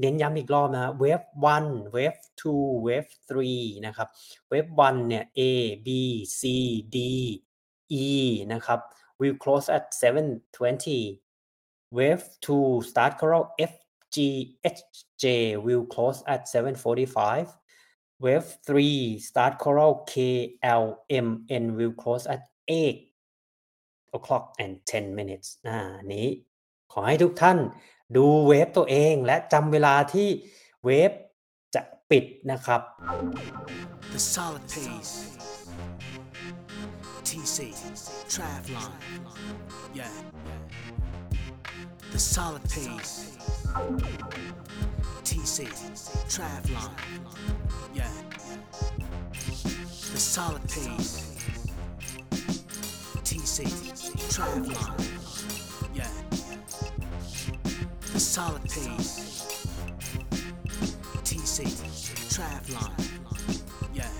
เน้นย้ำอีกรอบนะเวฟ1เวฟ2เวฟ3นะครับเวฟ1เนี่ย A B C D E นะครับ will close at 7:20 wave 2 start call F G H J will close at 7:45 wave 3 start call K L M N will close at 8 o'clock and 10 minutes อ่านี้ขอให้ทุกท่าน ดูเวฟตัวเองและจำเวลาที่เวฟจะปิดนะครับ The solid pace. TC, Travlon. Yeah. The solid pace. TC, Travlon. Yeah. The solid pace. TC, Travlon. Solid pace. TC, Travlon. Yeah.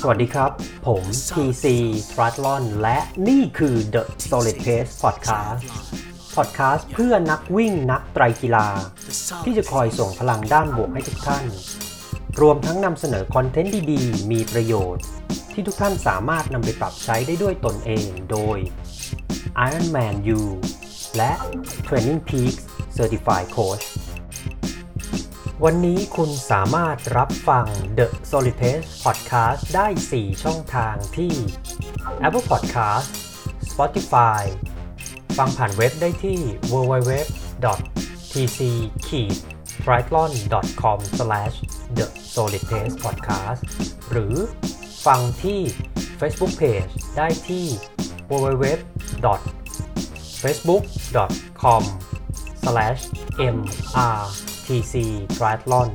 สวัสดีครับ ผม TC t r a t l o n และนี่คือ The Solid Pace Podcast Podcast เพื่อนักวิ่งนักไตรกีฬา ที่จะคอยส่งพลังด้านบวกให้ทุกท่าน รวมทั้งนำเสนอคอนเทนต์ดีๆ มีประโยชน์ ที่ทุกท่านสามารถนำไปปรับใช้ได้ด้วยตนเองโดย Ironman U และ Training Peaks Certified Coach วันนี้คุณสามารถรับฟัง The Solid Pace Podcast ได้ 4 ช่องทางที่ Apple Podcast Spotify ฟังผ่านเว็บได้ที่ www tc t r i a t l o n c o m the solid pace podcast หรือฟังที่ Facebook Page ได้ที่ www.facebook.com m r t c triathlon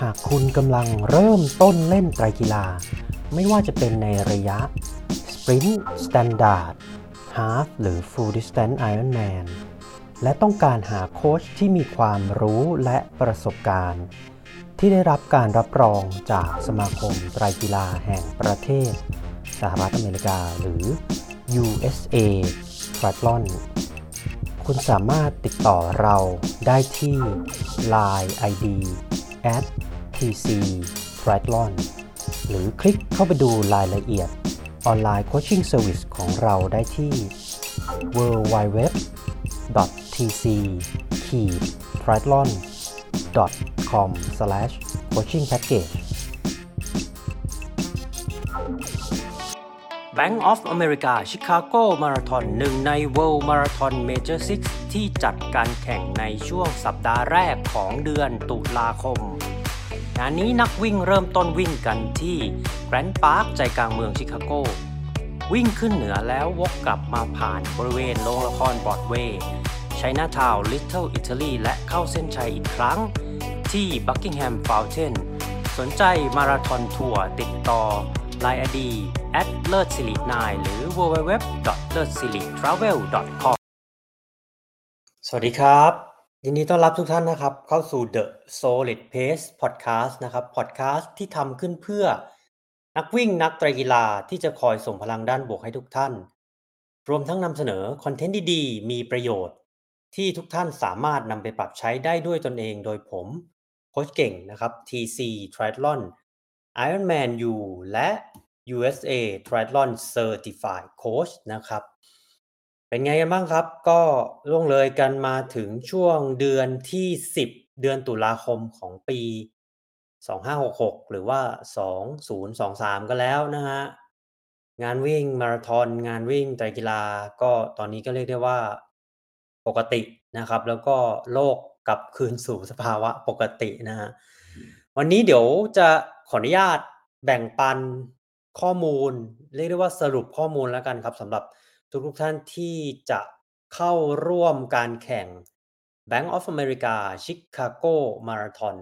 หากคุณกำลังเริ่มต้นเล่นไตรกีฬา ไม่ว่าจะเป็นในระยะ Sprint Standard Half หรือ Full Distance Ironman และต้องการหาโค้ชที่มีความรู้และประสบการณ์ ที่ได้รับการรับรองจากสมาคมไตรกีฬาแห่งประเทศ สหรัฐอเมริกาหรือ USA Triathlon คุณสามารถติดต่อเราได้ที่ Line ID at tc t r i a t h l o n หรือคลิกเข้าไปดูรายละเอียด online coaching service ของเราได้ที่ w w w t c t r i a t l o n c o m coaching package Bank of America Chicago Marathon หนึ่งใน World Marathon Major 6 ที่จัดการแข่งในช่วงสัปดาห์แรกของเดือนตุลาคมงานนี้นักวิ่งเริ่มต้นวิ่งกันที่แกรนด์พาร์คใจกลางเมืองชิคาโก วิ่งขึ้นเหนือแล้ววกกลับมาผ่านบริเวณโรงละครบรอดเวย์ไชน่าทาวน์ลิตเทิลอิตาลีและเข้าเส้นชัยอีกครั้ง ที่บักกิงแฮมฟาวเทนสนใจมาราธอนทัวร์ติดต่อ Line ID at เลิศสิรินายหรือ www เลิศสิริ travel com สวัสดีครับ ยินดีต้อนรับทุกท่านนะครับ เข้าสู่ The Solid Pace Podcast นะครับ Podcast ที่ทำขึ้นเพื่อนักวิ่งนักไตรกีฬาที่จะคอยส่งพลังด้านบวกให้ทุกท่าน รวมทั้งนำเสนอคอนเทนต์ดีๆ มีประโยชน์ ที่ทุกท่านสามารถนำไปปรับใช้ได้ด้วยตนเองโดยผมโค้ชเก่งนะครับ TC Triathlon Ironman U และ USA Triathlon Certified Coach นะครับ เป็นไงกันบ้างครับ ก็ล่วงเลยกันมาถึงช่วงเดือนที่ 10 เดือนตุลาคมของปี 2566 หรือว่า 2023 ก็แล้วนะฮะ งานวิ่งมาราธอนงานวิ่งไตรกีฬา ก็ตอนนี้ก็เรียกได้ว่าปกตินะครับ แล้วก็โลกกลับคืนสู่สภาวะปกตินะฮะ วันนี้เดี๋ยวจะขออนุญาตแบ่งปัน ข้อมูล เรียกได้ว่าสรุปข้อมูลแล้วกันครับสำหรับทุกๆท่านที่จะเข้าร่วมการแข่ง Bank of America Chicago Marathon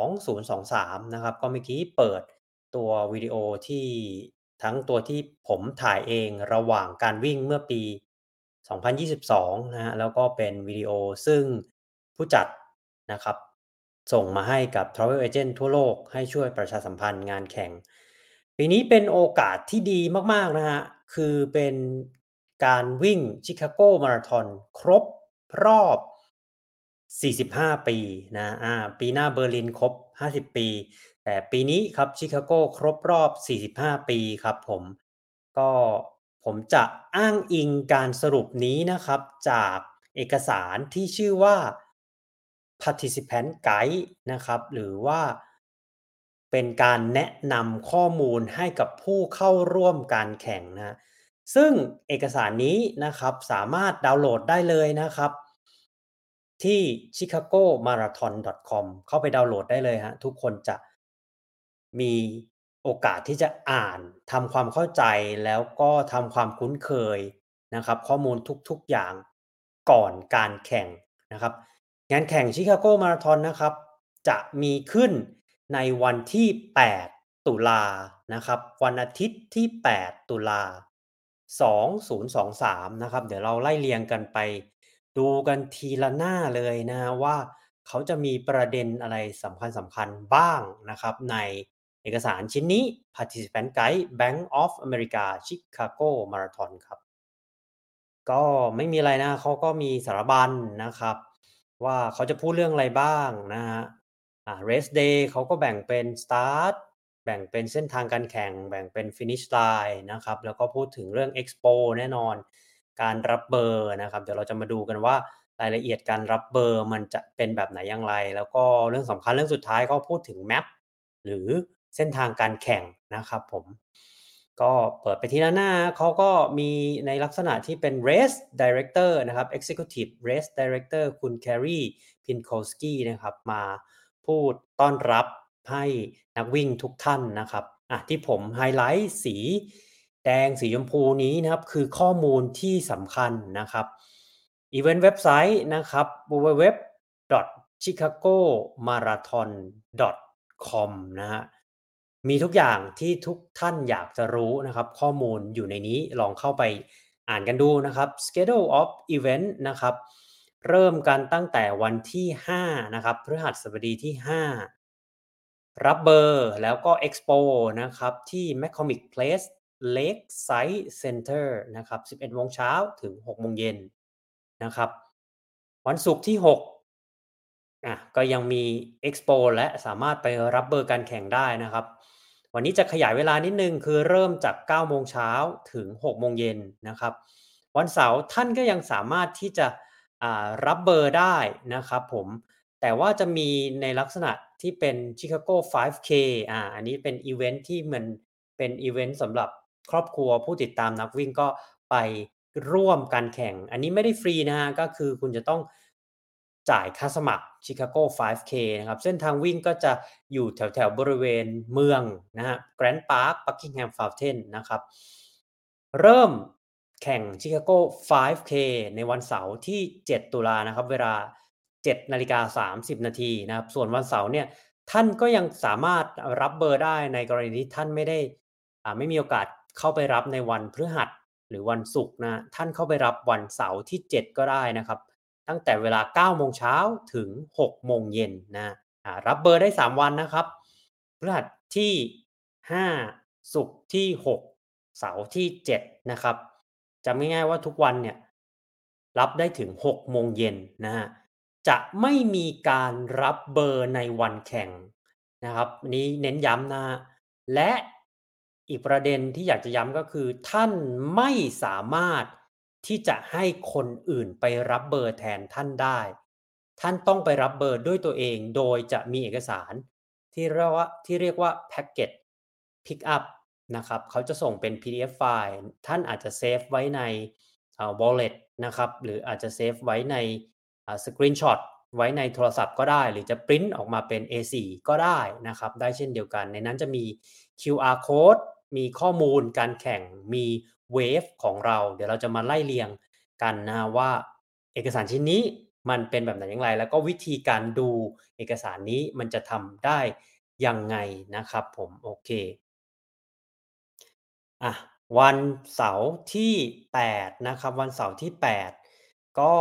2023 นะครับ ก็เมื่อกี้เปิดตัววิดีโอที่ทั้งตัวที่ผมถ่ายเองระหว่างการวิ่งเมื่อปี 2022 นะฮะแล้วก็เป็นวิดีโอซึ่งผู้จัดนะครับ ส่งมาให้กับ Travel Agent ทั่วโลกให้ช่วยประชาสัมพันธ์งานแข่ง ปีนี้เป็นโอกาสที่ดีมาก ๆ นะฮะ คือเป็นการวิ่งชิคาโกมาราธอนครบรอบ 45 ปีนะอ่าปีหน้าเบอร์ลินครบ 50 ปี แต่ปีนี้ครับชิคาโกครบรอบ 45 ปีครับผมก็ผมจะอ้างอิงการสรุปนี้นะครับ จากเอกสารที่ชื่อว่า participant guide นะครับ หรือว่า เป็นการแนะนำข้อมูลให้กับผู้เข้าร่วมการแข่งนะซึ่งเอกสารนี้นะครับสามารถดาวน์โหลดได้เลยนะครับ ที่ chicagomarathon.com เข้าไปดาวน์โหลดได้เลยฮะทุกคนจะมีโอกาสที่จะอ่านทำความเข้าใจแล้วก็ทำความคุ้นเคยนะครับ ข้อมูลทุกๆอย่างก่อนการแข่งนะครับ งานแข่งชิคาโกมาราธอนนะครับ จะมีขึ้น ในวันที่ 8 ตุลานะครับ วันอาทิตย์ที่ 8 ตุลา 2023 นะครับ เดี๋ยวเราไล่เรียงกันไป ดูกันทีละหน้าเลยนะว่าเขาจะมีประเด็นอะไรสำคัญสำคัญบ้างนะครับ ในเอกสารชิ้นนี้ Participant Guide Bank of America Chicago Marathon ครับ ก็ไม่มีอะไรนะเขาก็มีสารบัญนะครับ ว่าเขาจะพูดเรื่องอะไรบ้างนะฮะ อ่า race day เขาก็แบ่งเป็น start แบ่งเป็นเส้นทางการแข่ง แบ่งเป็น finish line นะครับ แล้วก็พูดถึงเรื่อง expo แน่นอน การรับเบอร์นะครับ เดี๋ยวเราจะมาดูกันว่ารายละเอียดการรับเบอร์มันจะเป็นแบบไหนอย่างไร แล้วก็เรื่องสำคัญเรื่องสุดท้ายเขาพูดถึงแมปหรือเส้นทางการแข่งนะครับผม ก็เปิดไปทีละหน้าเขาก็มีในลักษณะที่เป็น race director นะครับ executive race director คุณ Carrie Pinkowski นะครับมา พูดต้อนรับให้นักวิ่งทุกท่านนะครับอะที่ผมไฮไลท์สีแดงสีชมพูนี้นะครับคือข้อมูลที่สำคัญนะครับอีเวนต์เว็บไซต์นะครับ www chicagomarathon.com นะฮะมีทุกอย่างที่ทุกท่านอยากจะรู้นะครับ ข้อมูลอยู่ในนี้ลองเข้าไปอ่านกันดูนะครับ schedule of event นะครับ เริ่มกันตั้งแต่วันที่ 5 นะครับพฤหัสบดีที่ 5 รับเบอร์แล้วก็ expo นะครับที่ McCormick Place Lakeside Center นะครับ 11โมงเช้าถึง 6 โมงเย็นนะครับ วันศุกร์ที่ 6 อะ ก็ยังมี expo และสามารถไปรับเบอร์การแข่งได้นะครับ วันนี้จะขยายเวลานิดนึง คือเริ่มจาก 9 โมงเช้าถึง 6 โมงเย็นนะครับ วันเสาร์ท่านก็ยังสามารถที่จะ รับเบอร์ได้นะครับผมแต่ว่าจะมีในลักษณะที่เป็น Chicago 5K อ่าอันนี้เป็นอีเวนท์ที่มันเป็นอีเวนต์สำหรับครอบครัวผู้ติดตามนักวิ่งก็ไปร่วมการแข่ง อันนี้ไม่ได้ฟรีนะฮะก็คือคุณจะต้องจ่ายค่าสมัคร Chicago 5K นะครับ เส้นทางวิ่งก็จะอยู่แถวแถวบริเวณเมืองนะฮะ Grand Park Buckingham Fountain นะครับ เริ่ม แข่ง Chicago 5K ในวันเสาร์ที่ 7 ตุลานะครับ เวลา 7 นาฬิกา 30 นาทีนะครับ ส่วนวันเสาร์เนี่ยท่านก็ยังสามารถรับเบอร์ได้ในกรณีที่ท่านไม่ได้อ่าไม่มีโอกาสเข้าไปรับในวันพฤหัสหรือวันศุกร์นะท่านเข้าไปรับวันเสาร์ที่ 7 ก็ได้นะครับ ตั้งแต่เวลา 9 โมงเช้าถึง 6 โมงเย็นนะรับเบอร์ได้ 3 วันนะครับพฤหัสที่ 5 ศุกร์ที่ 6 เสาร์ที่ 7 นะครับ จำง่ายๆว่าทุกวันเนี่ยรับได้ถึง 6 โมงเย็นนะฮะจะไม่มีการรับเบอร์ในวันแข่งนะครับนี้เน้นย้ำนะและอีกประเด็นที่อยากจะย้ำก็คือ ท่านไม่สามารถที่จะให้คนอื่นไปรับเบอร์แทนท่านได้ ท่านต้องไปรับเบอร์ด้วยตัวเองโดยจะมีเอกสาร ที่เรียกว่าที่เรียกว่า package pickup นะครับเขาจะส่งเป็น PDF file ท่านอาจจะเซฟไว้ใน wallet นะครับ หรืออาจจะเซฟไว้ใน screenshot ไว้ในโทรศัพท์ก็ได้ หรือจะปริ้นออกมาเป็น A4 ก็ได้นะครับ ได้เช่นเดียวกัน ในนั้นจะมี QR code มีข้อมูลการแข่ง มี wave ของเรา เดี๋ยวเราจะมาไล่เรียงกันนะว่าเอกสารชิ้นนี้มันเป็นแบบไหนอย่างไร แล้วก็วิธีการดูเอกสารนี้มันจะทำได้ยังไงนะครับผม โอเค อะ วันเสาร์ที่ 8 นะครับ วันเสาร์ที่ 8 ก็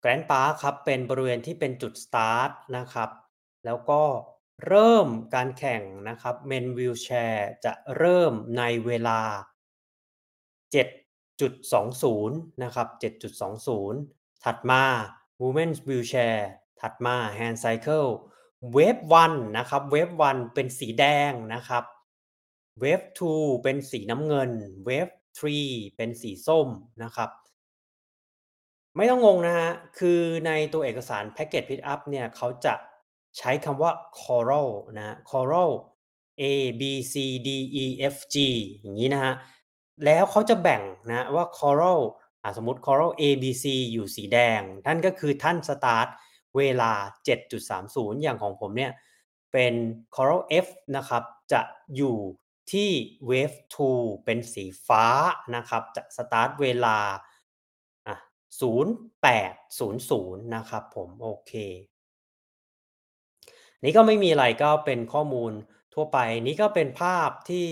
Grant Park ครับ เป็นบริเวณที่เป็นจุดสตาร์ทนะครับ แล้วก็เริ่มการแข่งนะครับเมนวิวแชร์จะเริ่มในเวลา 7.20 นะครับ 7.20 ถัดมา Women's Wheelchair ถัดมา Hand Cycle Wave 1นนะครับ Wave 1เป็นสีแดงนะครับ Wave 2เป็นสีน้ำเงิน Wave 3เป็นสีส้มนะครับ ไม่ต้องงงนะฮะ คือในตัวเอกสาร Package Pickup เนี่ยเขาจะใช้คำว่า Coral นะ Coral A B C D E F G อย่างนี้นะฮะ แล้วเขาจะแบ่งนะว่า Coral าสมมติ Coral A B C อยู่สีแดงนั่นก็คือท่านสตาร์ตเวลา 7.30 อย่างของผมเนี่ย เป็น Coral F นะครับ จะอยู่ ที่ Wave 2 เป็นสีฟ้านะครับ จะสตาร์ตเวลา 0800 นะครับผม โอเค นี่ก็ไม่มีอะไรก็เป็นข้อมูลทั่วไป นี่ก็เป็นภาพที่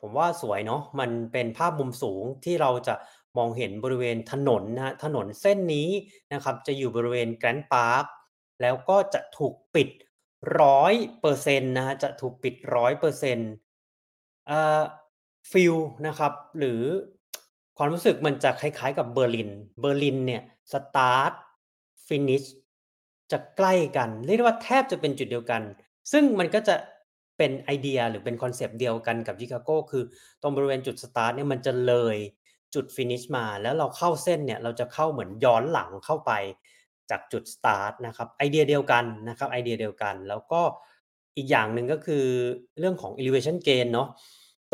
ผมว่าสวยเนาะ มันเป็นภาพมุมสูงที่เราจะมองเห็นบริเวณถนนนะถนนเส้นนี้นะครับ จะอยู่บริเวณ Grant Park แล้วก็จะถูกปิด100%นะฮะ จะถูกปิด100%อ่ feel นะครับ หรือ ความรู้สึกมันจะคล้าย ๆ กับเบอร์ลิน เบอร์ลินเนี่ย start finish จะใกล้กัน เรียกได้ว่าแทบจะเป็นจุดเดียวกัน ซึ่งมันก็จะเป็นไอเดีย หรือเป็นคอนเซปต์เดียวกันกับชิคาโก คือตรงบริเวณจุดสตาร์ตเนี่ยมันจะเลยจุด finish มา แล้วเราเข้าเส้นเนี่ย เราจะเข้าเหมือนย้อนหลังเข้าไปจากจุดสตาร์ตนะครับ ไอเดียเดียวกันนะครับ ไอเดียเดียวกัน แล้วก็อีกอย่างหนึ่งก็คือเรื่องของ elevation gain เนาะ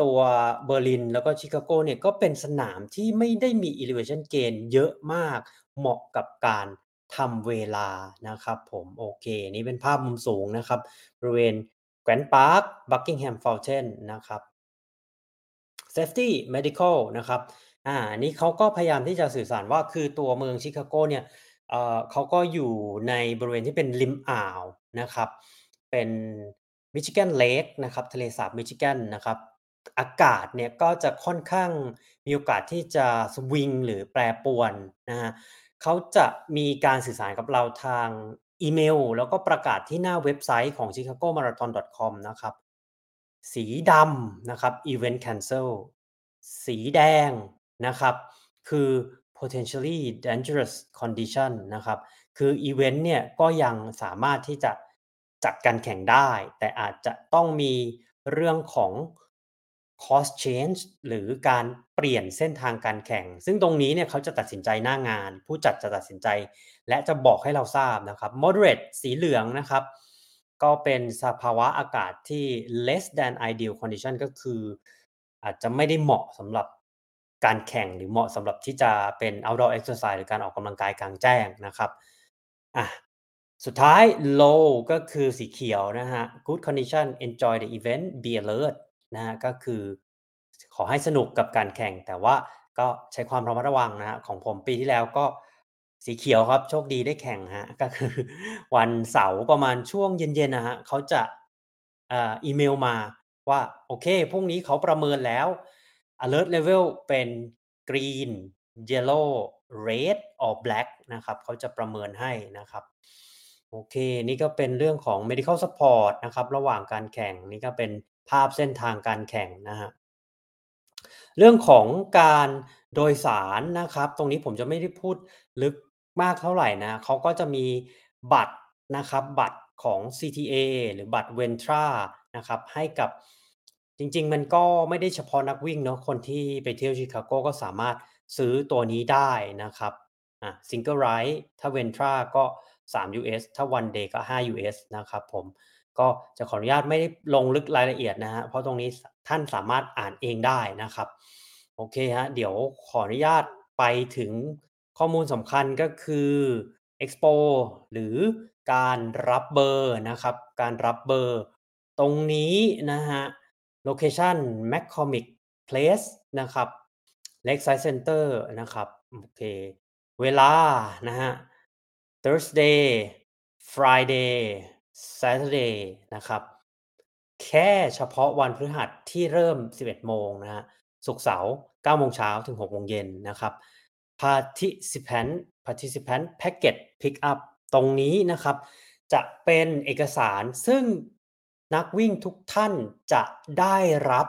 ตัวเบอร์ลินแล้วก็ชิคาโกเนี่ยก็เป็นสนามที่ไม่ได้มี elevation gain เยอะมาก เหมาะกับการทำเวลานะครับผมโอเค นี่เป็นภาพมุมสูงนะครับ บริเวณ Grant Park Buckingham Fountain นะครับ Safety Medical นะครับอ่านี้เขาก็พยายามที่จะสื่อสารว่าคือตัวเมืองชิคาโกเนี่ยเอ่อเขาก็อยู่ในบริเวณที่เป็นริมอ่าวนะครับ เป็น Michigan Lake นะครับ ทะเลสาบมิชิแกนนะครับ อากาศเนี่ยก็จะค่อนข้างมีโอกาสที่จะสวิงหรือแปรปรวนนะครับเขาจะมีการสื่อสารกับเราทางอีเมล แล้วก็ประกาศที่หน้าเว็บไซต์ของ chicagomarathon.com นะครับ สีดำนะครับ Event Cancel สีแดงนะครับ คือ potentially dangerous condition นะครับ คืออีเวนต์เนี่ยก็ยังสามารถที่จะจัดการแข่งได้ แต่อาจจะต้องมีเรื่องของ course change หรือการเปลี่ยนเส้นทางการแข่ง ซึ่งตรงนี้เนี่ยเขาจะตัดสินใจหน้างาน ผู้จัดจะตัดสินใจ และจะบอกให้เราทราบนะครับ moderate สีเหลืองนะครับ ก็เป็นสภาวะอากาศที่ less than ideal condition ก็คือ อาจจะไม่ได้เหมาะสำหรับการแข่งหรือเหมาะสำหรับที่จะเป็น outdoor exercise หรือการออกกำลังกายกลางแจ้งนะครับอะสุดท้าย low ก็คือสีเขียวนะฮะ good condition enjoy the event be alert นะฮะก็คือ ขอให้สนุกกับการแข่ง แต่ว่าก็ใช้ความระมัดระวังนะฮะของผมปีที่แล้วก็สีเขียวครับ โชคดีได้แข่งฮะก็คือ วันเสาร์ประมาณช่วงเย็นๆนะฮะเขาจะอ่าอีเมลมาว่า โอเคพรุ่งนี้เขาประเมินแล้ว alert level เป็น green yellow red or black นะครับเขาจะประเมินให้นะครับ โอเค นี่ก็เป็นเรื่องของ medical support นะครับ ระหว่างการแข่งนี่ก็เป็น ภาพเส้นทางการแข่งนะครับเรื่องของการโดยสารนะครับ ตรงนี้ผมจะไม่ได้พูดลึกมากเท่าไหร่นะเขาก็จะมีบัตรนะครับ บัตรของ CTA หรือบัตร Ventra นะครับให้กับจริง ๆ มันก็ไม่ได้เฉพาะนักวิ่งเนาะคนที่ไปเที่ยวชิคาโกก็สามารถซื้อตัวนี้ได้นะครับอ่า Single Ride ถ้า Ventra ก็ $3 ถ้า One Day ก็ $5 นะครับผม ก็จะขออนุญาตไม่ได้ลงลึกรายละเอียดนะครับเพราะตรงนี้ท่านสามารถอ่านเองได้นะครับ โอเคครับเดี๋ยวขออนุญาตไปถึงข้อมูลสำคัญก็คือ Expo หรือการรับเบอร์นะครับ การรับเบอร์ ตรงนี้นะครับโลเคชัน McCormick Place นะครับ Lakeside Center นะครับโอเคเวลานะครับ Thursday Friday Saturday นะครับ แค่เฉพาะวันพฤหัสที่เริ่ม 11 โมงนะครับศุกร์เสาร์9โมงเช้าถึง 6 โมงเย็นนะครับ Participant Participant Package Pickup ตรงนี้นะครับ จะเป็นเอกสารซึ่งนักวิ่งทุกท่านจะได้รับ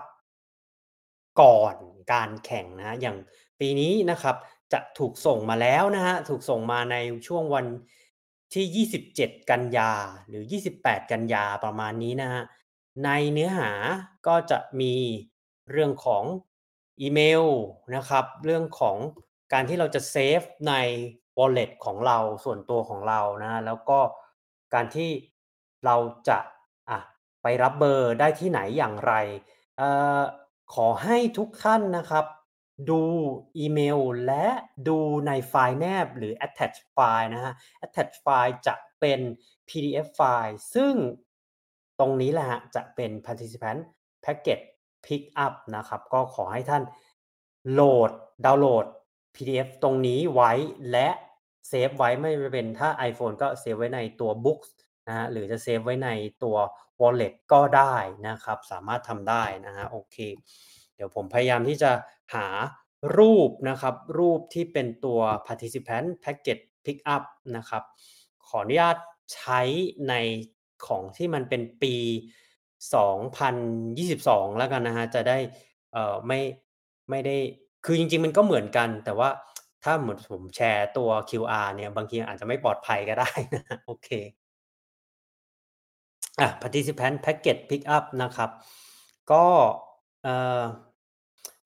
ก่อนการแข่งนะอย่างปีนี้นะครับจะถูกส่งมาแล้วนะฮะถูกส่งมาในช่วงวัน ที่ 27 กันยาหรือ 28 กันยาประมาณนี้นะฮะ ในเนื้อหาก็จะมีเรื่องของอีเมลนะครับ เรื่องของการที่เราจะเซฟใน wallet ของเราส่วนตัวของเรานะแล้วก็การที่เราจะอะไปรับเบอร์ได้ที่ไหนอย่างไรเอ่อขอให้ทุกท่านนะครับ ดูอีเมลและดูในไฟล์แนบหรือ attach ไฟล์นะครับ attach ไฟล์จะเป็น PDF ไฟล์ซึ่งตรงนี้แหละครับจะเป็น Participant Package Pickup นะครับ ก็ขอให้ท่านโหลดดาวน์โหลด PDF ตรงนี้ไว้และเซฟไว้ไม่ว่าเป็นถ้า iPhone ก็เซฟไว้ในตัว Books นะครับหรือจะเซฟไว้ในตัว wallet ก็ได้นะครับ สามารถทำได้นะครับโอเค เดี๋ยวผมพยายามที่จะ หารูปนะครับ รูปที่เป็นตัว Participant Package Pickup นะครับ ขออนุญาตใช้ในของที่มันเป็นปี 2022 แล้วกันนะครับจะได้เอ่อไม่ไม่ได้ คือจริง ๆ มันก็เหมือนกัน แต่ว่าถ้าเหมือนผมแชร์ตัว QR เนี่ย บางทีอาจจะไม่ปลอดภัยก็ได้นะโอเคอะ Participant Package Pickup นะครับ ก็เอ่อ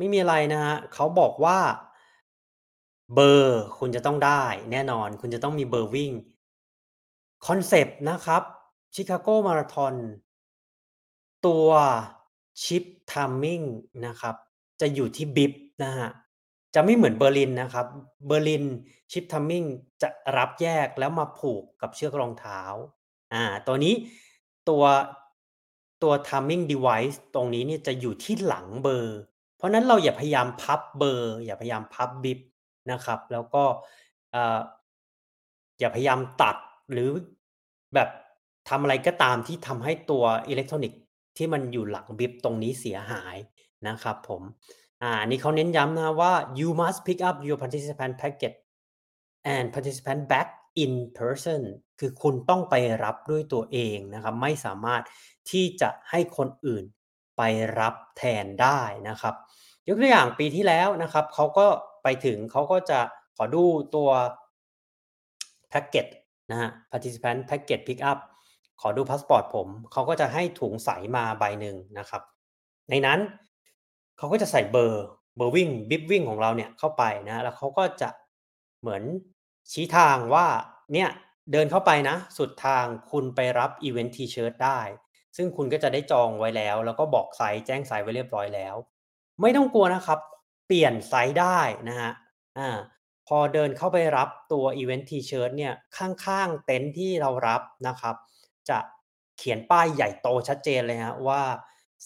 ไม่มีอะไรนะครับเขาบอกว่า เบอร์คุณจะต้องได้แน่นอน คุณจะต้องมีเบอร์วิ่ง คอนเซปต์นะครับ Chicago Marathon ตัว Chip Timing นะครับ จะอยู่ที่ Bib นะครับจะไม่เหมือนเบอร์ลินนะครับ เบอร์ลิน Chip Timing จะรับแยกแล้วมาผูกกับเชือกรองเท้า อ่า ตัวนี้ตัวตัว Timing Device ตรงนี้เนี่ยจะอยู่ที่หลังเบอร์ เพราะนั้นเราอย่าพยายามพับเบอร์ อย่าพยายามพับ Bib นะครับ แล้วก็ออย่าพยายามตัดหรือแบบทำอะไรก็ตามที่ทำให้ตัวอิเล็กทรอนิกส์ที่มันอยู่หลัง Bib ตรงนี้เสียหายนะครับผมอ่าอันนี้เขาเน้นย้ำนะว่า you must pick up your participant package and participant bag in person คือคุณต้องไปรับด้วยตัวเองนะครับ ไม่สามารถที่จะให้คนอื่นไปรับแทนได้นะครับ ยกตัวอย่างปีที่แล้วนะครับเขาก็ไปถึงเขาก็จะขอดูตัวแพ็กเกจนะครับ Participant Package Pickup ขอดูพาสปอร์ตผม เขาก็จะให้ถุงใสมาใบหนึ่งนะครับ ในนั้นเขาก็จะใส่เบอร์เบอร์วิ่ง Bib วิ่งของเราเนี่ยเข้าไปนะ แล้วเขาก็จะเหมือนชี้ทางว่าเนี่ยเดินเข้าไปนะ สุดทางคุณไปรับ event T-shirt ได้ ซึ่งคุณก็จะได้จองไว้แล้ว แล้วก็บอกไซซ์แจ้งไซซ์ไว้เรียบร้อยแล้ว ไม่ต้องกลัวนะครับ เปลี่ยนไซซ์ได้นะครับอาพอเดินเข้าไปรับตัว event T-shirt เนี่ยข้างๆเต็นท์ที่เรารับนะครับ จะเขียนป้ายใหญ่โตชัดเจนเลยครับว่า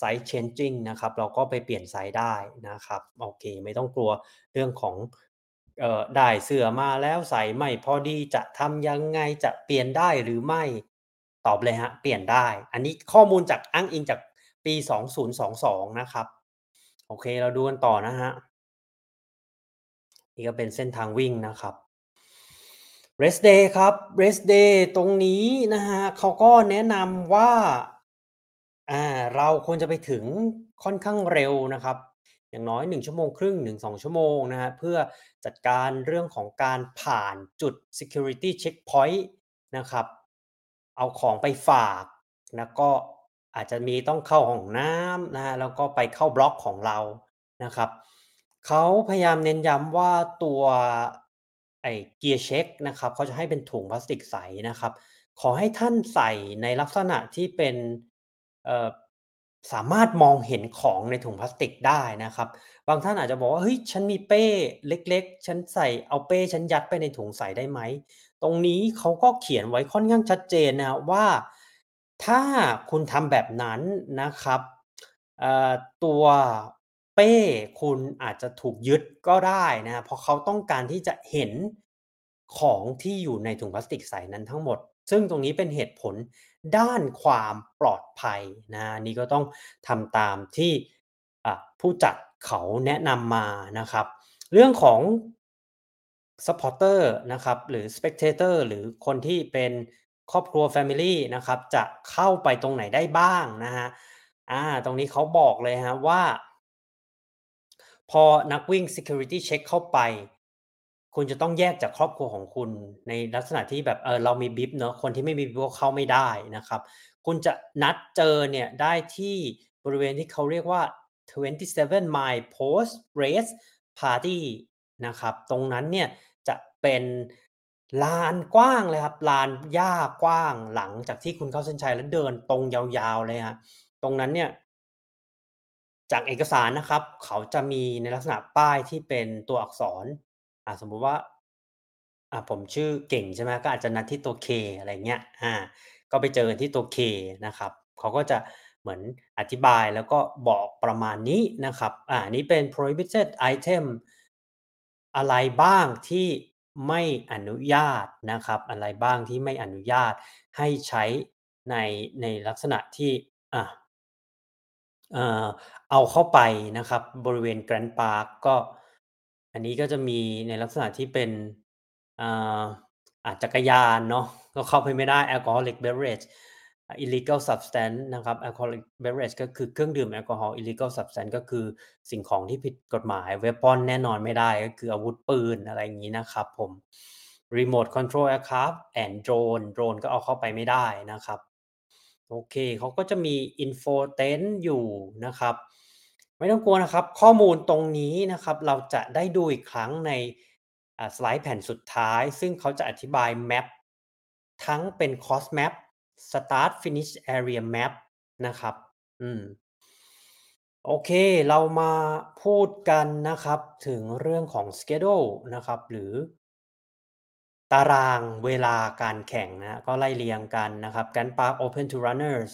Size Changing นะครับ เราก็ไปเปลี่ยนไซซ์ได้นะครับโอเค ไม่ต้องกลัวเรื่องของเอ่อได้เสื้อมาแล้วใส่ไม่พอดีจะทำยังไงจะเปลี่ยนได้หรือไม่ตอบเลยครับเปลี่ยนได้ อันนี้ข้อมูลจากอ้างอิงจากปี 2022 นะครับ โอเคเราดูกันต่อนะครับนี่ก็เป็นเส้นทางวิ่งนะครับ Rest Day ครับ Rest Day ตรงนี้นะครับเขาก็แนะนำว่าอ่าเราควรจะไปถึงค่อนข้างเร็วนะครับ อย่างน้อย 1 ชั่วโมงครึ่งถึง2ชั่วโมงนะครับเพื่อจัดการเรื่องของการผ่านจุด Security Checkpoint นะครับ เอาของไปฝากแล้วก็ อาจจะมีต้องเข้าห้องน้ำนะครับแล้วก็ไปเข้าบล็อกของเรานะครับเขาพยายามเน้นย้ำว่าตัวไอ้ Gear Check นะครับเขาจะให้เป็นถุงพลาสติกใสนะครับ ขอให้ท่านใส่ในลักษณะที่เป็นเออสามารถมองเห็นของในถุงพลาสติกได้นะครับ บางท่านอาจจะบอกว่าเฮ้ยฉันมีเป้เล็ก ๆ ฉันใส่เอาเป้ฉันยัดไปในถุงใส่ได้ไหม?ตรงนี้เขาก็เขียนไว้ค่อนข้างชัดเจนนะว่า ถ้าคุณทำแบบนั้นนะครับเอ่อตัวเป้คุณอาจจะถูกยึดก็ได้นะเพราะเขาต้องการที่จะเห็นของที่อยู่ในถุงพลาสติกใสนั้นทั้งหมด ซึ่งตรงนี้เป็นเหตุผลด้านความปลอดภัยนะนนี้ก็ต้องทำตามที่ผู้จัดเขาแนะนำมานะครับ เรื่องของ Supporter นะครับหรือ Spectator หรือคนที่เป็น ครอบครัวแฟมิลีนะครับจะเข้าไปตรงไหนได้บ้างนะครับอาตรงนี้เขาบอกเลยครับว่า พอนักวิ่ง Security Check เข้าไป คุณจะต้องแยกจากครอบครัวของคุณในลักษณะที่แบบเออเรามีบิ๊บเนาะคนที่ไม่มีบิ๊บเข้าไม่ได้นะครับ คุณจะนัดเจอเนี่ยได้ที่บริเวณที่เขาเรียกว่า 27 mile post race party นะครับ ตรงนั้นเนี่ยจะเป็น ลานกว้างเลยครับ ลานหญ้ากว้างหลังจากที่คุณเข้าเส้นชัยแล้วเดินตรงยาวๆเลยฮะตรงนั้นเนี่ย จากเอกสารนะครับ เขาจะมีในลักษณะป้ายที่เป็นตัวอักษร อ่าสมมุติว่าอ่าผมชื่อเก่งใช่ไหมก็อาจจะนัดที่ตัว K อะไรเงี้ยอ่า ก็ไปเจอที่ตัว K นะครับ เขาก็จะเหมือนอธิบายแล้วก็บอกประมาณนี้นะครับ อ่านี้เป็น prohibited item อะไรบ้างที่ ไม่อนุญาตนะครับ อะไรบ้างที่ไม่อนุญาตให้ใช้ในในลักษณะที่อ่าเอ่อเอาเข้าไปนะครับ บริเวณ Grant Park ก็อันนี้ก็จะมีในลักษณะที่เป็นอ่าอ่าจักรยานเนาะก็เข้าไปไม่ได้ alcoholic beverage Illegal Substance นะครับ Alcoholic Beverage ก็คือเครื่องดื่มแอลกอฮอล์ Illegal Substance ก็คือสิ่งของที่ผิดกฎหมาย Weapon แน่นอนไม่ได้ก็คืออาวุธปืนอะไรอย่างงี้นะครับผม Remote Control Aircraft and Drone Drone ก็เอาเข้าไปไม่ได้นะครับ โอเคเขาก็จะมี info tent อยู่นะครับ ไม่ต้องกลัวนะครับ ข้อมูลตรงนี้นะครับ เราจะได้ดูอีกครั้งในสไลด์แผ่นสุดท้าย ซึ่งเขาจะอธิบายแมปทั้งเป็น cost map start finish area map นะครับ อืม โอเค เรามาพูดกันนะครับ ถึงเรื่องของ schedule นะครับ หรือตารางเวลาการแข่งนะ ก็ไล่เรียงกันนะครับ Grand Park Open to Runners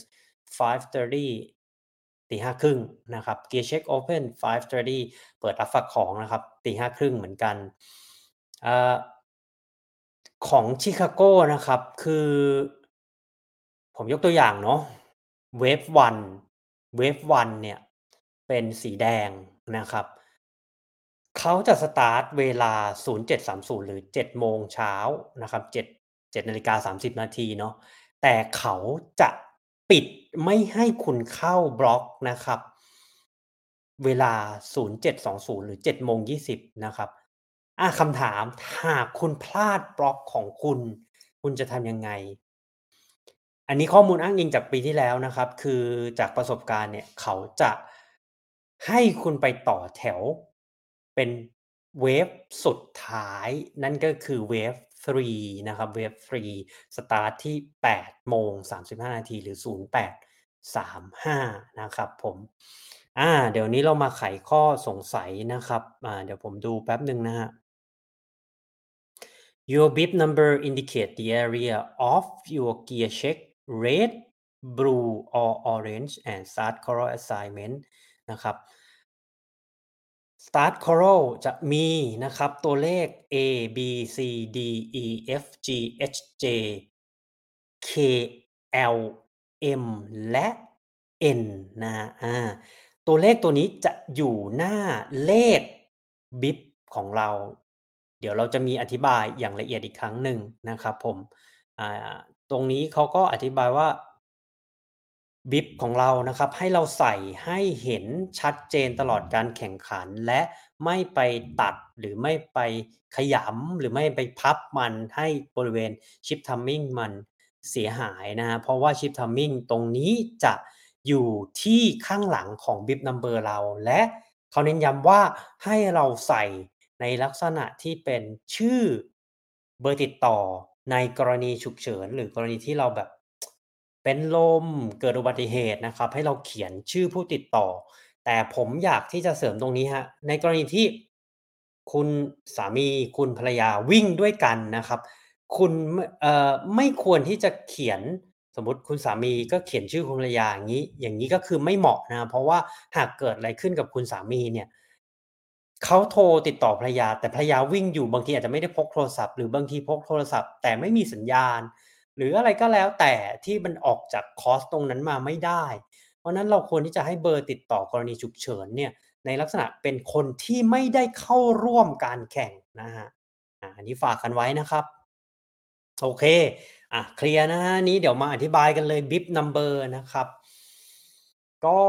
5:30ตีห้าครึ่งนะครับ Gear Check Open 5:30 เปิดรับฝากของนะครับตีห้าครึ่งเหมือนกันอ่อของชิคาโกนะครับ คือ ผมยกตัวอย่างเนาะ wave one wave one เนี่ย เป็นสีแดงนะครับ เขาจะสตาร์ทเวลา 07:30 หรือ 7 โมงเช้านะครับ7 7นาฬิกา30 นาทีเนาะแต่เขาจะปิดไม่ให้คุณเข้าบล็อกนะครับ เวลา 07:20 หรือ7โมง20 นะครับอะคำถามหากคุณพลาดบล็อกของคุณ คุณจะทำยังไง อันนี้ข้อมูลอ้างอิงจากปีที่แล้วนะครับ คือจากประสบการณ์เนี่ยเขาจะให้คุณไปต่อแถวเป็น wave สุดท้าย นั่นก็คือ wave 3นะครับ wave 3สตาร์ทที่8โมง35 นาทีหรือ 0835 นะครับผมอ่าเดี๋ยวนี้เรามาไขข้อสงสัยนะครับอ่าเดี๋ยวผมดูแป๊บหนึ่งนะฮะ Your bib number indicate the area of your gear check red, blue or orange and start coral assignment นะครับ Start Coral จะมีนะครับตัวเลข A B C D E F G H J K L M และ N นะอ่าตัวเลขตัวนี้จะอยู่หน้าเลขบิบของเรา เดี๋ยวเราจะมีอธิบายอย่างละเอียดอีกครั้งหนึ่งนะครับผม ตรงนี้เขาก็อธิบายว่าบิบของเรานะครับ ให้เราใส่ให้เห็นชัดเจนตลอดการแข่งขันและไม่ไปตัดหรือไม่ไปขยำหรือไม่ไปพับมันให้บริเวณ chip timing มันเสียหายนะฮะเพราะว่า chip timing ตรงนี้จะอยู่ที่ข้างหลังของ bib number เรา และเขาเน้นย้ำว่าให้เราใส่ในลักษณะที่เป็นชื่อเบอร์ติดต่อ ในกรณีฉุกเฉิน หรือกรณีที่เราแบบเป็นลมเกิดอุบัติเหตุนะครับ ให้เราเขียนชื่อผู้ติดต่อ แต่ผมอยากที่จะเสริมตรงนี้ฮะในกรณีที่คุณสามีคุณภรรยาวิ่งด้วยกันนะครับ คุณเอ่อไม่ควรที่จะเขียนสมมติคุณสามีก็เขียนชื่อคุณภรรยาอย่างนี้ อย่างนี้ก็คือไม่เหมาะนะ เพราะว่าหากเกิดอะไรขึ้นกับคุณสามีเนี่ย เขาโทรติดต่อภรรยา แต่ภรรยาวิ่งอยู่บางทีอาจจะไม่ได้พกโทรศัพท์หรือบางทีพกโทรศัพท์ แต่ไม่มีสัญญาณ หรืออะไรก็แล้วแต่ที่มันออกจากคอสตรงนั้นมาไม่ได้ เพราะนั้นเราควรที่จะให้เบอร์ติดต่อกรณีฉุกเฉินเนี่ยในลักษณะเป็นคนที่ไม่ได้เข้าร่วมการแข่งนะฮะอันนี้ฝากกันไว้นะครับโอเคอะเคลียร์นะฮะนี้เดี๋ยวมาอธิบายกันเลย bib number นะครับ ก็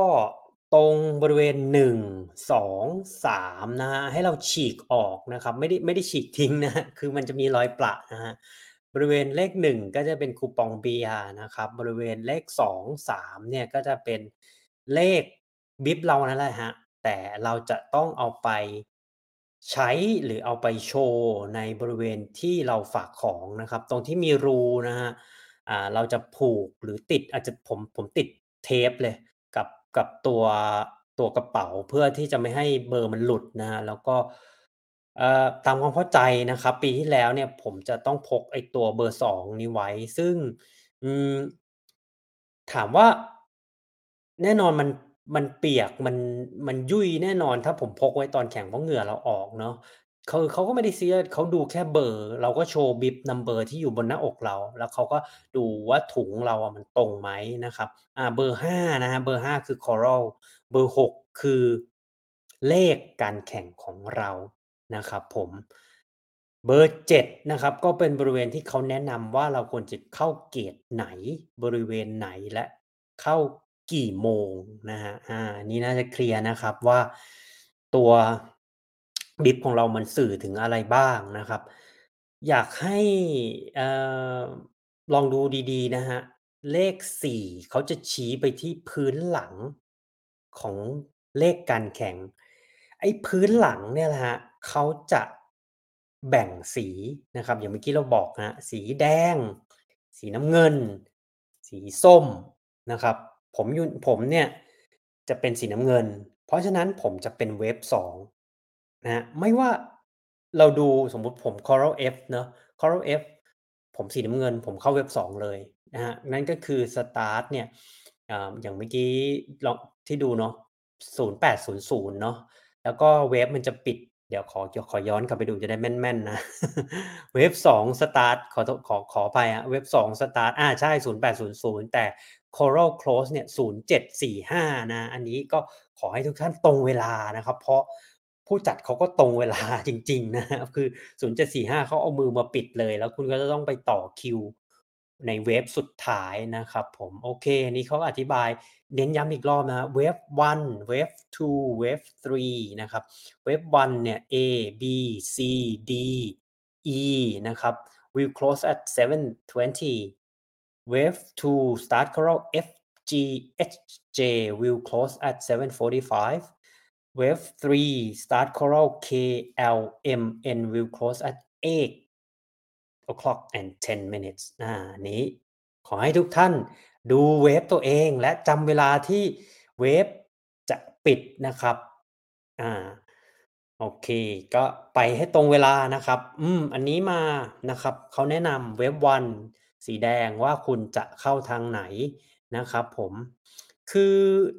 ตรงบริเวณ 1 2 3นะฮะให้เราฉีกออกนะครับไม่ได้ไม่ได้ฉีกทิ้งนะคือมันจะมีรอยประนะฮะบริเวณเลข 1 ก็จะเป็นคูปองเบียนะครับบริเวณเลข 2 3เนี่ยก็จะเป็นเลขบิปเรานั่นแหละครับแต่เราจะต้องเอาไปใช้หรือเอาไปโชว์ในบริเวณที่เราฝากของนะครับ ตรงที่มีรูนะครับอ่าเราจะผูกหรือติดอาจจะผมผมติดเทปเลย กับตัวตัวกระเป๋าเพื่อที่จะไม่ให้เบอร์มันหลุดนะครับแล้วก็ตามความเข้าใจนะครับ ปีที่แล้วเนี่ยผมจะต้องพกไอ้ตัวเบอร์2นี้ไว้ ซึ่งอืมถามว่าแน่นอนมันมันเปียกมันมันยุ่ยแน่นอนถ้าผมพกไว้ตอนแข่งเพราะเหงื่อเราออกเนาะ คือเขาก็ไม่ได้ซีเรียสเขาดูแค่เบอร์ เราก็โชว์บิป Number ที่อยู่บนหน้าอกเรา แล้วเขาก็ดูว่าถุงเราอะมันตรงไหมนะครับ อ่าเบอร์5นะครับเบอร์5คือ Coral เบอร์6คือเลขการแข่งของเรานะครับผมเบอร์7นะครับก็เป็นบริเวณที่เขาแนะนำว่าเราควรจะเข้าเกตไหนบริเวณไหนและเข้ากี่โมงนะครับอานนี้น่าจะเคลียร์นะครับว่าตัว บิปของเรามันสื่อถึงอะไรบ้างนะครับ อยากให้ เอ่อ ลองดูดี ๆ นะครับเลข 4 เขาจะชี้ไปที่พื้นหลังของเลขการแข่ง ไอ้พื้นหลังเนี่ยแหละครับเขาจะแบ่งสีนะครับ อย่างเมื่อกี้เราบอกนะ สีแดง สีน้ำเงิน สีส้มนะครับ ผมยผมเนี่ยจะเป็นสีน้ำเงิน เพราะฉะนั้นผมจะเป็นเวฟ2 นะครับไม่ว่าเราดูสมมุติผม Coral F เนาะ Coral F ผมสีน้ำเงิน ผมเข้าเวฟ2เลยนะครับนั่นก็คือสตาร์ตเนี่ยออย่างเมื่อกี้ลองที่ดูเนาะ0800 เนาะแล้วก็ wave มันจะปิด เดี๋ยวขอขอย้อนกลับไปดูจะได้แม่นๆนะ wave 2สตาร์ตขอขอขออภัยครับ wave 2สตาร์ตอาใช่ 0800 แต่ Corral Close เนี่ย0745 นะ อันนี้ก็ขอให้ทุกท่านตรงเวลานะครับ เพราะ ผู้จัดเขาก็ตรงเวลาจริง ๆ นะครับ คือ 0745เขาเอามือมาปิดเลย แล้วคุณก็จะต้องไปต่อคิวใน wave สุดท้ายนะครับผมโอเค นี้เขาอธิบายเน้นย้ำอีกรอบนะครับ wave 1 wave 2 wave 3นะครับ wave 1เนี่ย A B C D E นะครับ will close at 7:20เวฟ2 start Coral F G H J will close at 7:45 wave 3 start Corral K L M N will close at 8:00 and 10 minutes อานี้ขอให้ทุกท่านดูเวฟตัวเองและจำเวลาที่เวฟจะปิดนะครับ อ่า โอเค ก็ไปให้ตรงเวลานะครับ อืม อันนี้มานะครับ เขาแนะนำเวฟ1สีแดงว่าคุณจะเข้าทางไหนนะครับผม คือ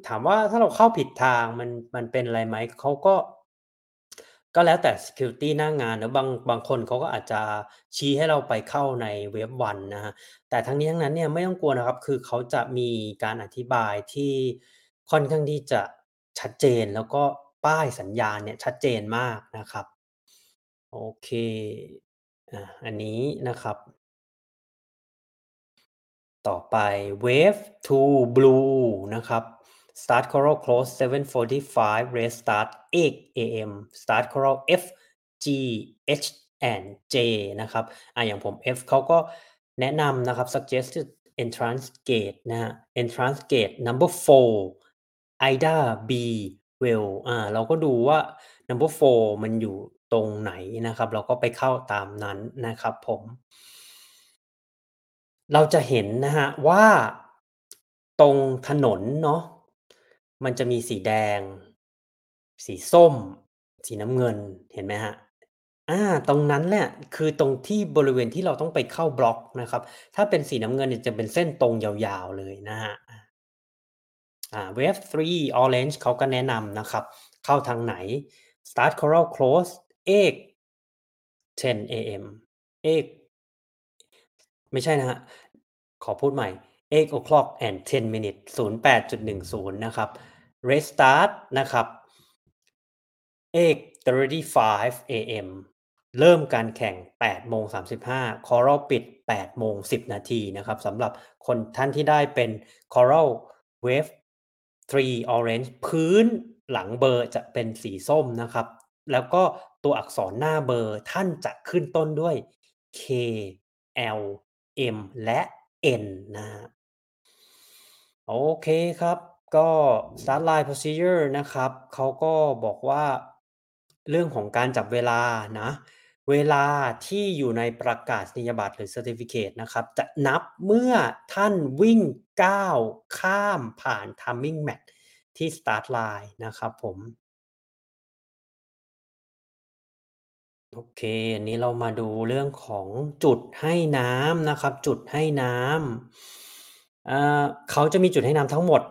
ถามว่าถ้าเราเข้าผิดทางมันมันเป็นอะไรไหมเขาก็ ก็แล้วแต่ซีเคียวริตีหน้างานเนาะบางบางคนเขาก็อาจจะชี้ให้เราไปเข้าในเวฟ1นนะครับแต่ทั้งนี้ทั้งนั้นเนี่ยไม่ต้องกลัวนะครับ คือเขาจะมีการอธิบายที่ค่อนข้างที่จะชัดเจนแล้วก็ป้ายสัญญาณเนี่ยชัดเจนมากนะครับ โอเคอาอันนี้นะครับ ต่อไปเวฟ2 Blue นะครับ start Coral close 7:45 race start 8 AM start Coral F G H and J นะครับอ่าอย่างผม F เขาก็แนะนำนะครับ suggested entrance gate นะครับ entrance gate number 4 Ida B well อ่าเราก็ดูว่า number 4 มันอยู่ตรงไหนนะครับ เราก็ไปเข้าตามนั้นนะครับผม เราจะเห็นนะครับว่า ตรงถนนเนาะ มันจะมีสีแดง สีส้ม สีน้ำเงิน เห็นไหมครับ?อา ตรงนั้นเนี่ยคือตรงที่ บริเวณที่เราต้องไปเข้าบล็อกนะครับ ถ้าเป็นสีน้ำเงินเนี่ยจะเป็นเส้นตรงยาว ๆ เลยนะครับ อา อ่าเวฟ3 Orange เขาก็แนะนำนะครับ เข้าทางไหน start Coral close 8:10 AM 8 ไม่ใช่นะครับ ขอพูดใหม่8:00 and 10 minutes 08.10นะครับ restart นะครับ8:35 AM เริ่มการแข่ง8:35 Coral ปิด8:10 นาทีนะครับสำหรับคนท่านที่ได้เป็น Coral Wave three orange พื้นหลังเบอร์จะเป็นสีส้มนะครับ แล้วก็ตัวอักษรหน้าเบอร์ท่านจะขึ้นต้นด้วย K L M และ N นะฮะโอเคครับ ก็ start line procedure นะครับ เขาก็บอกว่าเรื่องของการจับเวลานะ เวลาที่อยู่ในประกาศนียบัตรหรือ Certificate นะครับ จะนับเมื่อท่านวิ่งก้าวข้ามผ่าน Timing Match ที่ start line นะครับผม โอเค อันนี้เรามาดูเรื่องของจุดให้น้ำนะครับ จุดให้น้ำอ่าเขาจะมีจุดให้น้ำทั้งหมด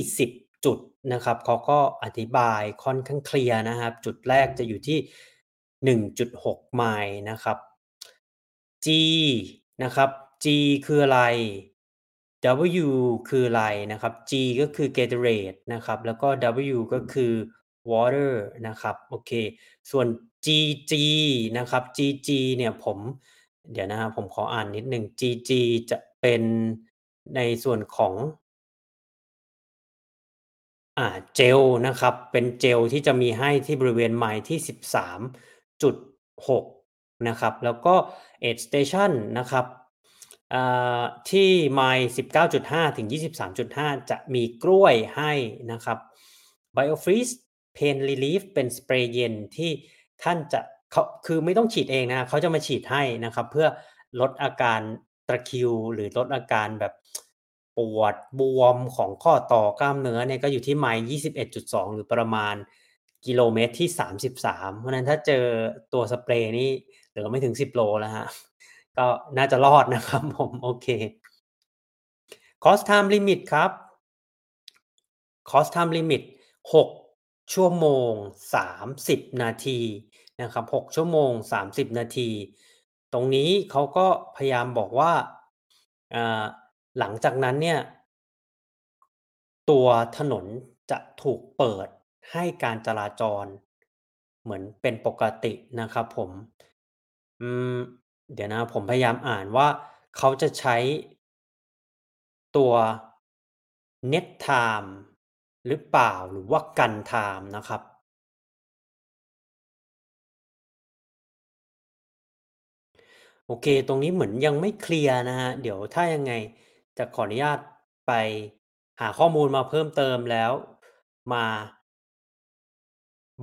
20 จุดนะครับเขาก็อธิบายค่อนข้างเคลียร์นะครับ จุดแรกจะอยู่ที่ 1.6 ไมล์นะครับ G นะครับ G คืออะไร W คืออะไรนะครับ G ก็คือ Gatorade นะครับ แล้วก็ W ก็คือ water นะครับ โอเค ส่วน GG นะครับ GG เนี่ยผม เดี๋ยวนะครับ ผมขออ่านนิดหนึ่ง GG จะเป็นในส่วนของ อ่า เจลนะครับ เป็นเจลที่จะมีให้ที่บริเวณไมล์ที่ 13.6 นะครับ แล้วก็ Aid Station นะครับอ่าที่ไมล์19.5 ถึง 23.5 จะมีกล้วยให้นะครับ BioFreeze Pain Relief เป็นสเปรย์เย็นที่ท่านจะเขาคือไม่ต้องฉีดเองนะเขาจะมาฉีดให้นะครับ เพื่อลดอาการตะคิว หรือลดอาการแบบปวดบวมของข้อต่อกล้ามเนื้อเนี่ยก็อยู่ที่ไมล์21.2 หรือประมาณกิโลเมตรที่ 33 เพราะฉะนั้นถ้าเจอตัวสเปรย์นี่เหลือไม่ถึง 10 โลแล้วฮะ ก็น่าจะรอดนะครับผมโอเค cost time limit ครับ cost time limit 6 ชั่วโมง 30 นาทีนะครับ6ชั่วโมง 30 นาที ตรงนี้เขาก็พยายามบอกว่าหลังจากนั้นเนี่ยตัวถนนจะถูกเปิดให้การจราจรเหมือนเป็นปกตินะครับผมมเดี๋ยวนะผมพยายามอ่านว่าเขาจะใช้ตัว net time หรือเปล่า หรือว่ากัน time นะครับโอเค ตรงนี้เหมือนยังไม่เคลียร์นะครับเดี๋ยวถ้ายังไงจะขออนุญาตไปหาข้อมูลมาเพิ่มเติมแล้ว มา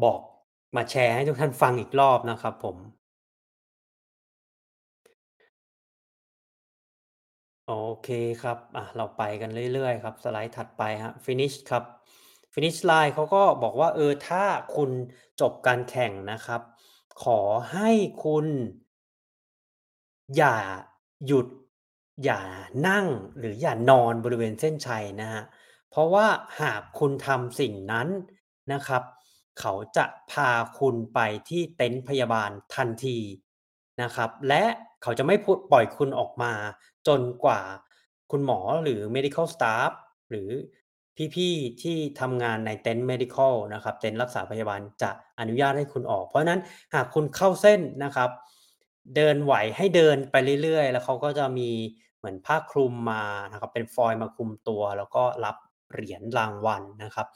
บอกมาแชร์ให้ทุกท่านฟังอีกรอบนะครับผม โอเคครับ อ่าเราไปกันเรื่อยๆครับ สไลด์ถัดไปครับ finish ครับ finish line เขาก็บอกว่าเออถ้าคุณจบการแข่งนะครับ ขอให้คุณ อย่าหยุด อย่านั่งหรืออย่านอนบริเวณเส้นชัยนะครับเพราะว่าหากคุณทำสิ่งนั้นนะครับ เขาจะพาคุณไปที่เต็นท์พยาบาลทันทีนะครับ และเขาจะไม่พุปล่อยคุณออกมา จนกว่าคุณหมอหรือ medical staff หรือ พี่ๆที่ทำงานในเต็นท์ medical นะครับเต็นท์รักษาพยาบาลจะอนุญาตให้คุณออก เพราะนั้นหากคุณเข้าเส้นนะครับ เดินไหวให้เดินไปเรื่อยๆ แล้วเขาก็จะมีเหมือนผ้าคลุมมานะครับเป็นฟอยล์มาคลุมตัว แล้วก็รับเหรียญรางวัลนะครับ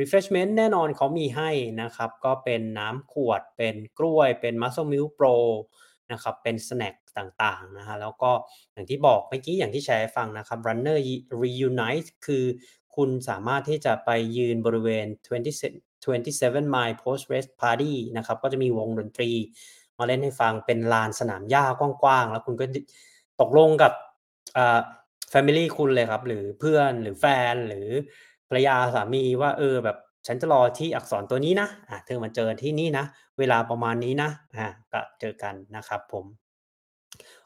refreshment แน่นอนเขามีให้นะครับ ก็เป็นน้ำขวดเป็นกล้วยเป็น Muscle Milk Pro นะครับเป็นสแน็กต่างๆนะครับแล้วก็อย่างที่บอกเมื่อกี้อย่างที่แชร์ฟังนะครับ Runner Reunite คือ คุณสามารถที่จะไปยืนบริเวณ20 27 Mile Post Race Party นะครับ ก็จะมีวงดนตรี มาเล่นให้ฟังเป็นลานสนามหญ้ากว้างๆ แล้วคุณก็ตกลงกับแฟมิลี่คุณเลยครับ หรือเพื่อนหรือแฟนหรือภรรยาสามีว่าเออแบบฉันจะรอที่อักษรตัวนี้นะอ่าเธอมาเจอที่นี่นะ เวลาประมาณนี้นะอ่าก็เจอกันนะครับผม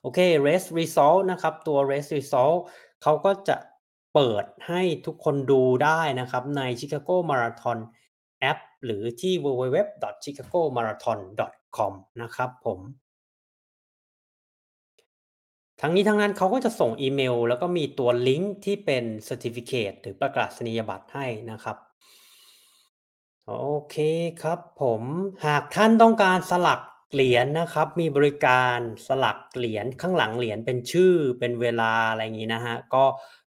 โอเค Race Result นะครับ ตัว Race Result เขาก็จะ เปิดให้ทุกคนดูได้นะครับใน Chicago Marathon แอป หรือที่ www.chicagomarathon.com นะครับผมทั้งนี้ทั้งนั้นเขาก็จะส่งอีเมล แล้วก็มีตัวลิงก์ที่เป็น certificate หรือประกาศนียบัตรให้นะครับโอเคครับผมหากท่านต้องการสลักเหรียญนะครับ มีบริการสลักเหรียญข้างหลังเหรียญเป็นชื่อเป็นเวลาอะไรอย่างนี้นะครับก็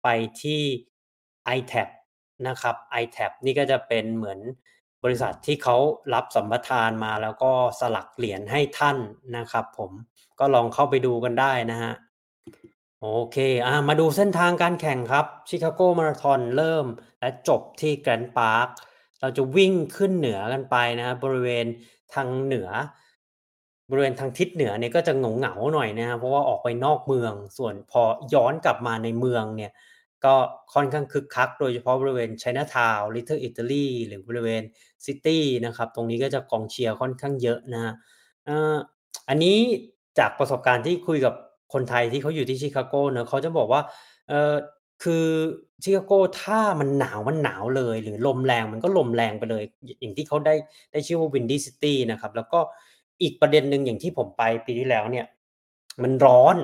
ไปที่ iTab นะครับ iTab นี่ก็จะเป็นเหมือนบริษัทที่เขารับสัมปทานมาแล้วก็สลักเหรียญให้ท่านนะครับผมก็ลองเข้าไปดูกันได้นะฮะโอเคอ่ามาดูเส้นทางการแข่งครับชิคาโกมาราธอนเริ่มและจบที่แกรนด์พาร์คเราจะวิ่งขึ้นเหนือกันไปนะบริเวณทางเหนือ บริเวณทางทิศเหนือเนี่ยก็จะเหงเหงาหน่อยนะเพราะว่าออกไปนอกเมือง ส่วนพอย้อนกลับมาในเมืองเนี่ย ก็ค่อนข้างคึกคัก โดยเฉพาะบริเวณไชน่าทาวน์ Little Italy หรือบริเวณ city นะครับ ตรงนี้ก็จะกองเชียร์ค่อนข้างเยอะนะฮะอันนี้จากประสบการณ์ที่คุยกับคนไทยที่เขาอยู่ที่ชิคาโกเนอะเขาจะบอกว่าเออคือชิคาโกถ้ามันหนาวมันหนาวเลย หรือลมแรงมันก็ลมแรงไปเลย อย่างที่เขาได้ได้ชื่อว่า Windy City นะครับ แล้วก็อีกประเด็นหนึ่งอย่างที่ผมไปปีที่แล้วเนี่ย มันร้อน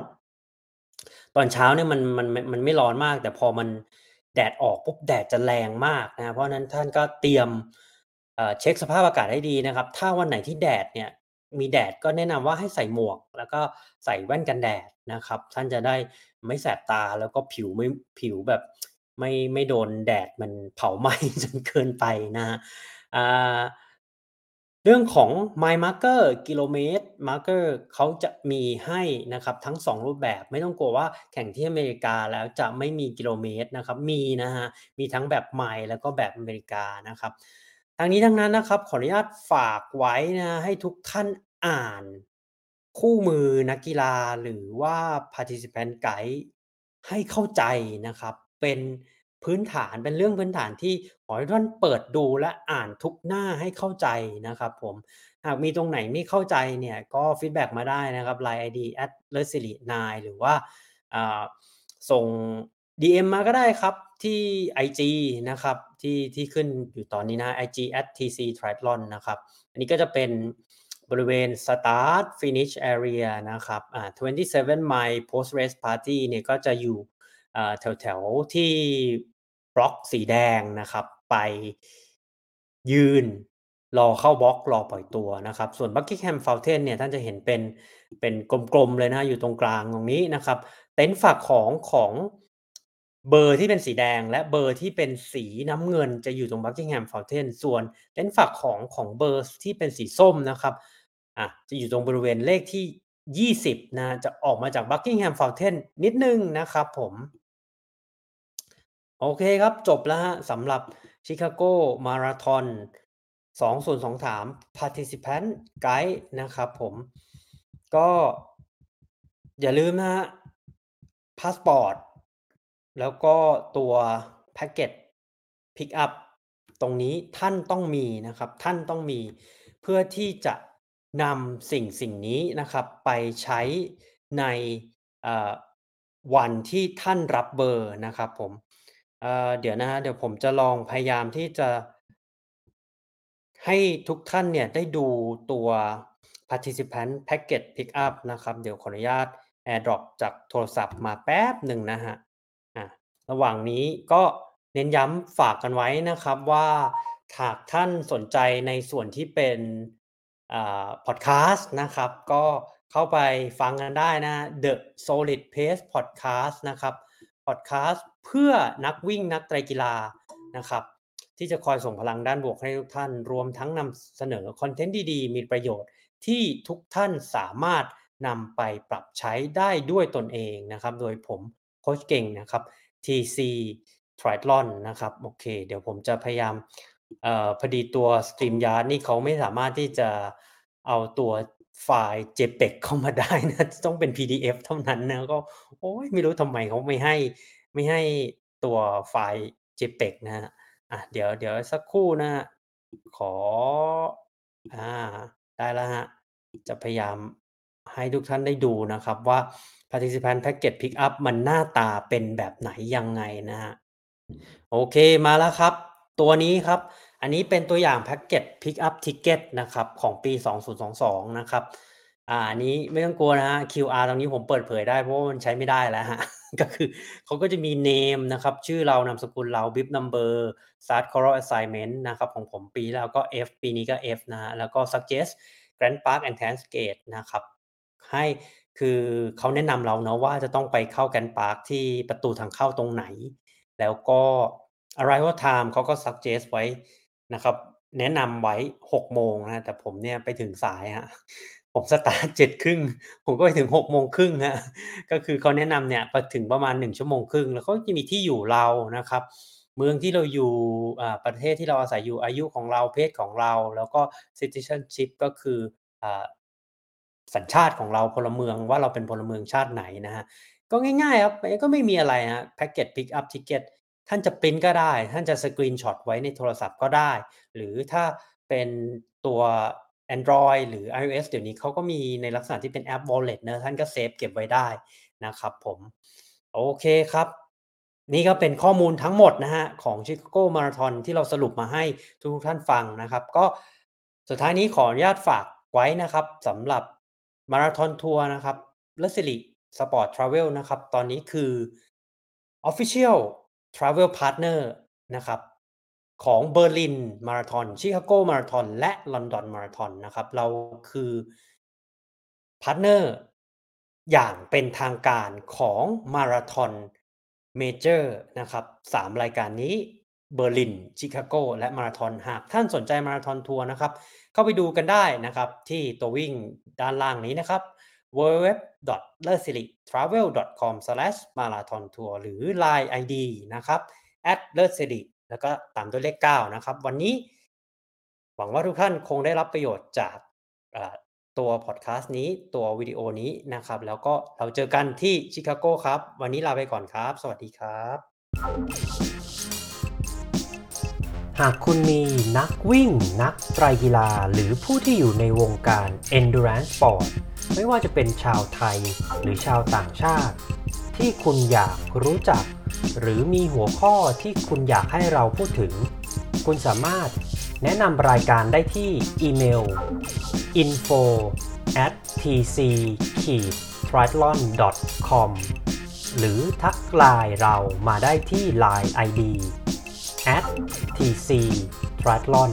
ตอนเช้าเนี่ยมันมันมันไม่ร้อนมาก แต่พอมันแดดออกปุ๊บแดดจะแรงมากนะเพราะนั้นท่านก็เตรียมเช็คสภาพอากาศให้ดีนะครับ ถ้าวันไหนที่แดดเนี่ยมีแดดก็แนะนำว่าให้ใส่หมวก แล้วก็ใส่แว่นกันแดดนะครับ ท่านจะได้ไม่แสบตาแล้วก็ผิวไม่ผิวแบบไม่ไม่โดนแดดมันเผาไหม้จนเกินไปนะฮะอ่า เรื่องของ My Marker กิโลเมตร Marker เขาจะมีให้นะครับทั้ง 2 รูปแบบไม่ต้องกลัวว่าแข่งที่อเมริกาแล้วจะไม่มีกิโลเมตรนะครับมีนะฮะมีทั้งแบบไมล์แล้วก็แบบอเมริกานะครับทางนี้ทั้งนั้นนะครับขออนุญาตฝากไว้นะให้ทุกท่านอ่าน คู่มือนักกีฬาหรือว่า Participant Guide ให้เข้าใจนะครับเป็น พื้นฐาน เป็นเรื่องพื้นฐานที่ขอให้ท่านเปิดดูและอ่านทุกหน้าให้เข้าใจนะครับผม หากมีตรงไหนไม่เข้าใจเนี่ยก็ฟีดแบ็กมาได้นะครับ Line ID at l e s i r i 9หรือว่าอ่าส่ง DM มาก็ได้ครับที่ IG นะครับที่ที่ขึ้นอยู่ตอนนี้นะ IG at tc triathlon นะครับ อันนี้ก็จะเป็นบริเวณ start finish area นะครับอ่า27 mile post race party เนี่ยก็จะอยู่ แถวแถวๆที่บล็อกสีแดงนะครับ ไปยืนรอเข้าบล็อกรอปล่อยตัวนะครับ ส่วน Buckingham Fountain เนี่ยท่านจะเห็นเป็นเป็นกลมๆเลยนะอยู่ตรงกลางตรงนี้นะครับ เต็นท์ฝากของของเบอร์ที่เป็นสีแดง และเบอร์ที่เป็นสีน้ำเงินจะอยู่ตรง Buckingham Fountain ส่วนเต็นท์ฝากของของเบอร์ที่เป็นสีส้มนะครับอะจะอยู่ตรงบริเวณเลขที่ 20 นะ จะออกมาจาก Buckingham Fountain นิดนึงนะครับผม โอเคครับ จบแล้วฮะสำหรับชิคาโกมาราธอน2023 Participant Guide นะครับผม ก็อย่าลืมนะฮะพาสปอร์ตแล้วก็ตัว package pick up ตรงนี้ท่านต้องมีนะครับ ท่านต้องมีเพื่อที่จะ นำสิ่งสิ่งนี้นะครับ ไปใช้ในเอ่อ วันที่ท่านรับเบอร์นะครับผม เอ่อ เดี๋ยวนะฮะเดี๋ยวผมจะลองพยายามที่จะ ให้ทุกท่านเนี่ยได้ดูตัว participant package pickup นะครับ เดี๋ยวขออนุญาต AirDrop จากโทรศัพท์มาแป๊บหนึ่งนะฮะอะระหว่างนี้ก็เน้นย้ำฝากกันไว้นะครับว่า หากท่านสนใจในส่วนที่เป็น พอดแคสต์นะครับ ก็เข้าไปฟังกันได้นะ The Solid Pace Podcast นะครับพอดแคสต์เพื่อนักวิ่งนักไตรกีฬานะครับ ที่จะคอยส่งพลังด้านบวกให้ทุกท่าน รวมทั้งนำเสนอคอนเทนต์ดีๆ มีประโยชน์ที่ทุกท่านสามารถนำไปปรับใช้ได้ด้วยตนเองนะครับ โดยผมโค้ชเก่งนะครับ TC Triathlon นะครับ โอเค เดี๋ยวผมจะพยายาม เอ่อพอดีตัว StreamYard นี่เขาไม่สามารถที่จะเอาตัวไฟล์ JPEG เข้ามาได้นะต้องเป็น PDF เท่านั้นนะก็โอ๊ยไม่รู้ทำไมเขาไม่ให้ไม่ให้ตัวไฟล์ JPEG นะครับอะเดี๋ยวเดี๋ยวสักครู่นะขออ่าได้แล้วครับจะพยายามให้ทุกท่านได้ดูนะครับว่า Participant Package Pickup มันหน้าตาเป็นแบบไหนยังไงนะครับโอเคมาแล้วครับ ตัวนี้ครับ อันนี้เป็นตัวอย่าง Package Pickup Ticket นะครับของปี 2022 นะครับอ่าอันนี้ไม่ต้องกลัวนะครับ QR ตรงนี้ผมเปิดเผยได้เพราะว่ามันใช้ไม่ได้แล้วครับก็คือเขาก็จะมี Name นะครับ ชื่อเรา นามสกุลเรา Bib Number Start Coral Assignment นะครับของผมปีแล้วก็ F ปีนี้ก็ F นะแล้วก็ Suggest Grand Park and Cascade นะครับ ให้คือเขาแนะนำเราเนาะว่าจะต้องไปเข้า Grand Park ที่ประตูทางเข้าตรงไหน แล้วก็ Arrival Time เขาก็ suggest ไว้นะครับ แนะนำไว้6โมงนะแต่ผมเนี่ยไปถึงสายครับผมสตาร์ต7:30ผมก็ไปถึง6:30ครับก็คือเขาแนะนำเนี่ยไปถึงประมาณ1ชั่วโมงครึ่งแล้วเขาจะมีที่อยู่เรานะครับ เมืองที่เราอยู่ประเทศที่เราอาศัยอยู่อายุของเราเพศของเรา แล้วก็ citizenship ก็คืออ่าสัญชาติของเราพลเมืองว่าเราเป็นพลเมืองชาติไหนนะครับก็ง่ายๆครับก็ไม่มีอะไรครับ Package Pick Up Ticket ท่ ท่านจะพรินต์ก็ได้ ท่านจะ screenshot ไว้ในโทรศัพท์ก็ได้ หรือถ้าเป็นตัว Android หรือ iOS เดี๋ยวนี้เขาก็มีในลักษณะที่เป็นแอป Wallet นะท่านก็เซฟเก็บไว้ได้นะครับผมโอเคครับ นี่ก็เป็นข้อมูลทั้งหมดนะครับของ Chicago Marathon ที่เราสรุปมาให้ทุกท่านฟังนะครับ ก็สุดท้ายนี้ขออนุญาตฝากไว้นะครับสำหรับมาราธอนทัวร์นะครับเลิศสิริสปอร์ตทราเวลนะครับ ตอนนี้คือ Official Travel Partner นะครับของเบอร์ลินมาราธอนชิคาโกมาราธอนและลอนดอนมาราธอนนะครับ เราคือ partner อย่างเป็นทางการของมาราธอน major นะครับ3รายการนี้เบอร์ลินชิคาโกและมาราธอนหากท่านสนใจมาราธอนทัวร์นะครับ เข้าไปดูกันได้นะครับ ที่ตัววิ่งด้านล่างนี้นะครับ www.lercity.travel.com/marathontour หรือ LINE ID นะครับ @lercity แล้วก็ตามด้วยเลข 9 นะครับ วันนี้หวังว่าทุกท่านคงได้รับประโยชน์จากตัวพอดแคสต์นี้ตัววิดีโอนี้นะครับ แล้วก็เราเจอกันที่ชิคาโกครับ วันนี้ลาไปก่อนครับ สวัสดีครับ หากคุณมีนักวิ่ง นักไตรกีฬา หรือผู้ที่อยู่ในวงการ Endurance Sport ไม่ว่าจะเป็นชาวไทยหรือชาวต่างชาติ ที่คุณอยากรู้จัก หรือมีหัวข้อที่คุณอยากให้เราพูดถึง คุณสามารถแนะนำรายการได้ที่อีเมล info at tc t r i a t l o n com หรือทักไลน์เรามาได้ที่ Line ID at tc t r i a t l o n